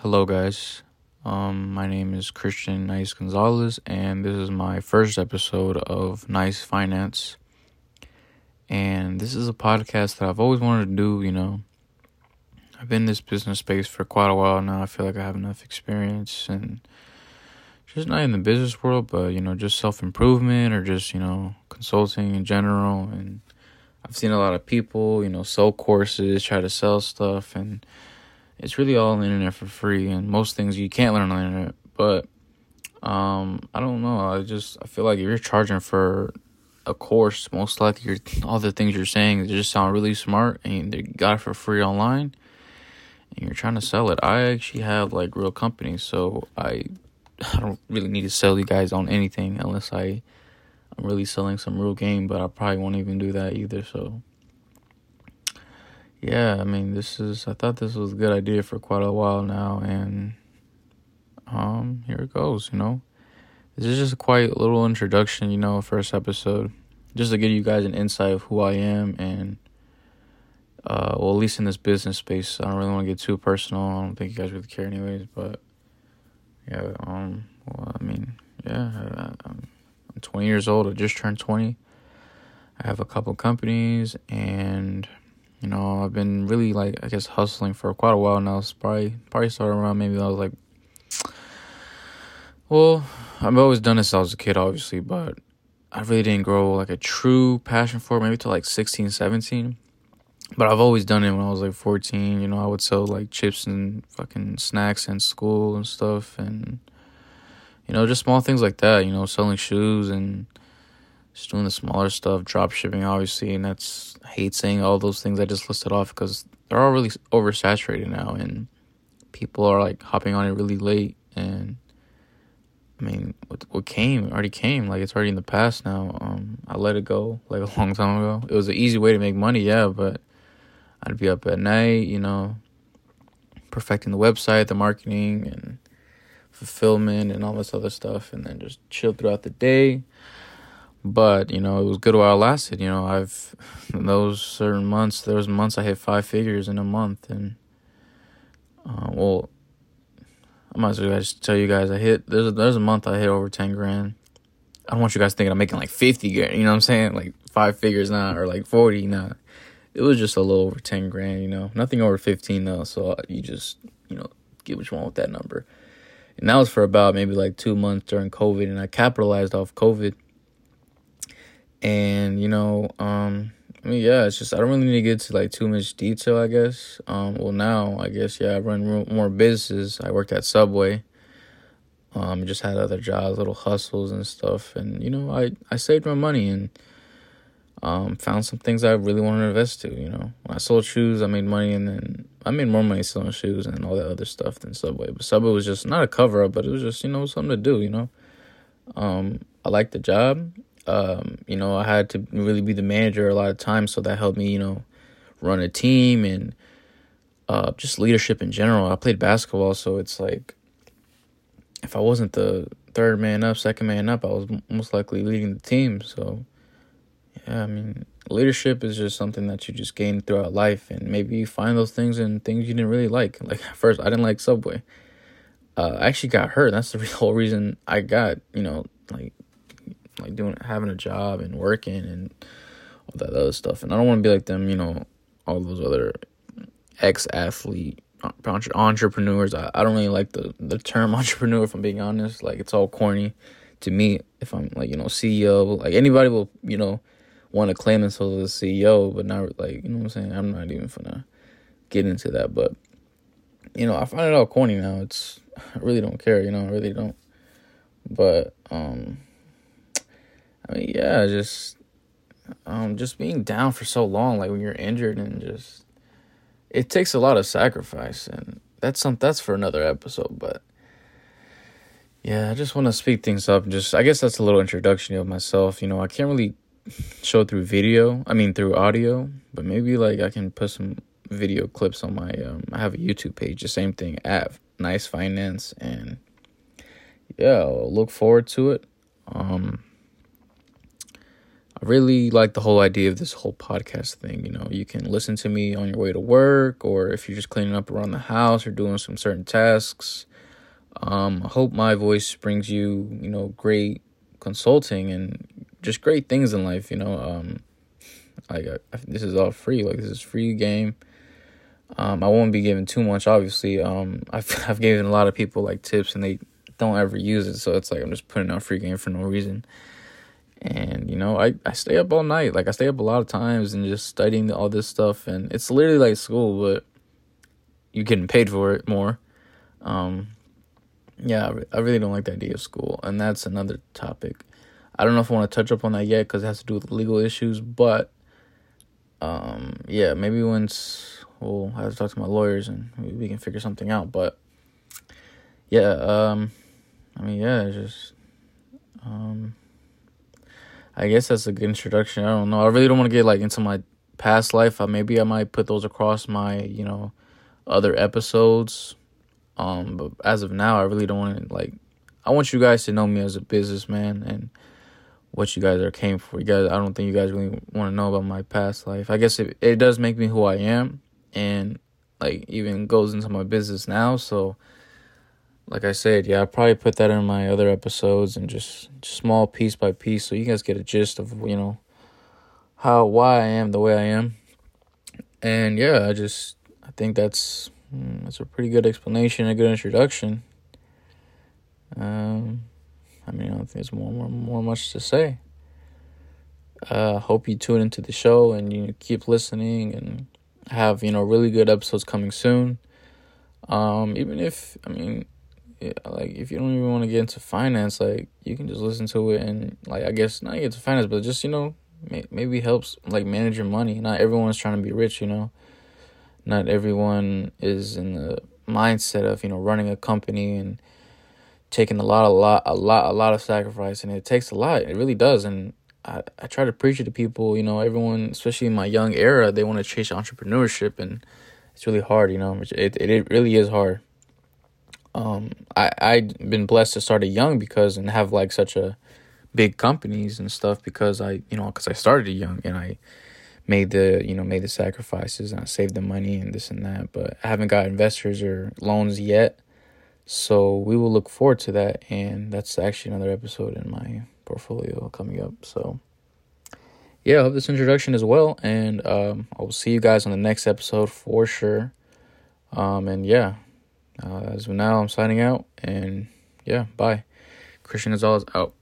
Hello, guys. Um, my name is Christian Nice Gonzalez, and this is my first episode of Nice Finance. And this is a podcast that I've always wanted to do. You know, I've been in this business space for quite a while now. I feel like I have enough experience and just not in the business world, but you know, just self improvement or just you know, consulting in general. And I've seen a lot of people, you know, sell courses, try to sell stuff, and it's really all on the internet for free and most things you can't learn on the internet but um i don't know i just i feel like if you're charging for a course most likely all the things you're saying they just sound really smart and you got it for free online and you're trying to sell it. I actually have like real companies so i i don't really need to sell you guys on anything unless i i'm really selling some real game but i probably won't even do that either so yeah, I mean, this is, I thought this was a good idea for quite a while now, and um, here it goes, you know. This is just a quite little introduction, you know, first episode, just to give you guys an insight of who I am, and uh, well, at least in this business space, I don't really want to get too personal. I don't think you guys really care, anyways, but yeah, um, well, I mean, yeah, I, I'm 20 years old. I just turned 20. I have a couple companies, and you know, I've been really like I guess hustling for quite a while now. It's probably probably started around maybe I was like well, I've always done this since I was a kid obviously, but I really didn't grow like a true passion for it maybe till like 16, 17. But I've always done it when I was like 14, you know, I would sell like chips and fucking snacks in school and stuff and you know, just small things like that, you know, selling shoes and just doing the smaller stuff, drop shipping, obviously, and that's I hate saying all those things I just listed off because they're all really oversaturated now, and people are like hopping on it really late. And I mean, what what came already came, like it's already in the past now. Um, I let it go like a long time ago. It was an easy way to make money, yeah, but I'd be up at night, you know, perfecting the website, the marketing, and fulfillment, and all this other stuff, and then just chill throughout the day but you know it was good while it lasted you know i've those certain months there was months i hit five figures in a month and uh, well i might as well just tell you guys i hit there's a, there's a month i hit over 10 grand. I don't want you guys thinking i'm making like 50 grand you know what i'm saying? Like five figures now or like 40 now it was just a little over 10 grand you know? Nothing over 15 though so you just you know get what you want with that number. And that was for about maybe like two months during covid and i capitalized off covid and you know, um, I mean, yeah, it's just I don't really need to get to like too much detail. I guess. Um, well, now I guess yeah, I run more businesses. I worked at Subway. Um, just had other jobs, little hustles and stuff, and you know, I I saved my money and um found some things I really wanted to invest to. You know, when I sold shoes, I made money, and then I made more money selling shoes and all that other stuff than Subway. But Subway was just not a cover up, but it was just you know something to do. You know, um, I liked the job um, you know, I had to really be the manager a lot of times, so that helped me, you know, run a team and uh, just leadership in general. I played basketball, so it's like if I wasn't the third man up, second man up, I was most likely leading the team. So, yeah, I mean, leadership is just something that you just gain throughout life, and maybe you find those things and things you didn't really like. Like first, I didn't like Subway. Uh, I actually got hurt. That's the whole reason I got, you know, like like doing having a job and working and all that other stuff. And I don't want to be like them, you know, all those other ex athlete entrepreneurs. I, I don't really like the the term entrepreneur if I'm being honest. Like it's all corny to me. If I'm like you know CEO, like anybody will you know want to claim themselves as a CEO, but not like you know what I'm saying. I'm not even gonna get into that, but you know I find it all corny now. It's I really don't care. You know I really don't. But um I mean, yeah, just um, just being down for so long, like when you're injured and just it takes a lot of sacrifice, and that's some that's for another episode. But yeah, I just want to speak things up. Just I guess that's a little introduction of myself. You know, I can't really show through video. I mean, through audio, but maybe like I can put some video clips on my. Um, I have a YouTube page. The same thing at Nice Finance, and yeah, I'll look forward to it. Um, I really like the whole idea of this whole podcast thing. You know, you can listen to me on your way to work, or if you're just cleaning up around the house or doing some certain tasks. Um, I hope my voice brings you, you know, great consulting and just great things in life. You know, um, like I, I, this is all free. Like this is free game. Um, I won't be giving too much, obviously. Um, I've I've given a lot of people like tips and they don't ever use it, so it's like I'm just putting out free game for no reason. And you know, I, I stay up all night. Like I stay up a lot of times and just studying all this stuff and it's literally like school, but you're getting paid for it more. Um yeah, I really don't like the idea of school, and that's another topic. I don't know if I want to touch up on that yet because it has to do with legal issues, but um yeah, maybe once we'll have to talk to my lawyers and we can figure something out. But yeah, um I mean yeah, just um I guess that's a good introduction. I don't know. I really don't want to get like into my past life. Uh, maybe I might put those across my, you know, other episodes. Um, but as of now, I really don't want to like. I want you guys to know me as a businessman and what you guys are came for. You guys, I don't think you guys really want to know about my past life. I guess it it does make me who I am, and like even goes into my business now. So like I said, yeah, I probably put that in my other episodes and just, small piece by piece, so you guys get a gist of you know how why I am the way I am. And yeah, I just I think that's mm, that's a pretty good explanation, a good introduction. Um, I mean, I don't think there's more more more much to say. Uh, hope you tune into the show and you keep listening and have you know really good episodes coming soon. Um, even if I mean yeah, like if you don't even want to get into finance, like you can just listen to it and like I guess not get to finance, but just you know may, maybe helps like manage your money. Not everyone's trying to be rich, you know. Not everyone is in the mindset of you know running a company and taking a lot, a lot, a lot, a lot of sacrifice, and it takes a lot. It really does, and I I try to preach it to people. You know, everyone, especially in my young era, they want to chase entrepreneurship, and it's really hard. You know, it it, it really is hard um, I I'd been blessed to start it young because and have like such a big companies and stuff because I you know because I started it young and I made the you know made the sacrifices and I saved the money and this and that but I haven't got investors or loans yet. So we will look forward to that and that's actually another episode in my portfolio coming up. So yeah I hope this introduction as well and um, I will see you guys on the next episode for sure. Um, and yeah uh, as of now, I'm signing out, and yeah, bye. Christian Gonzalez out.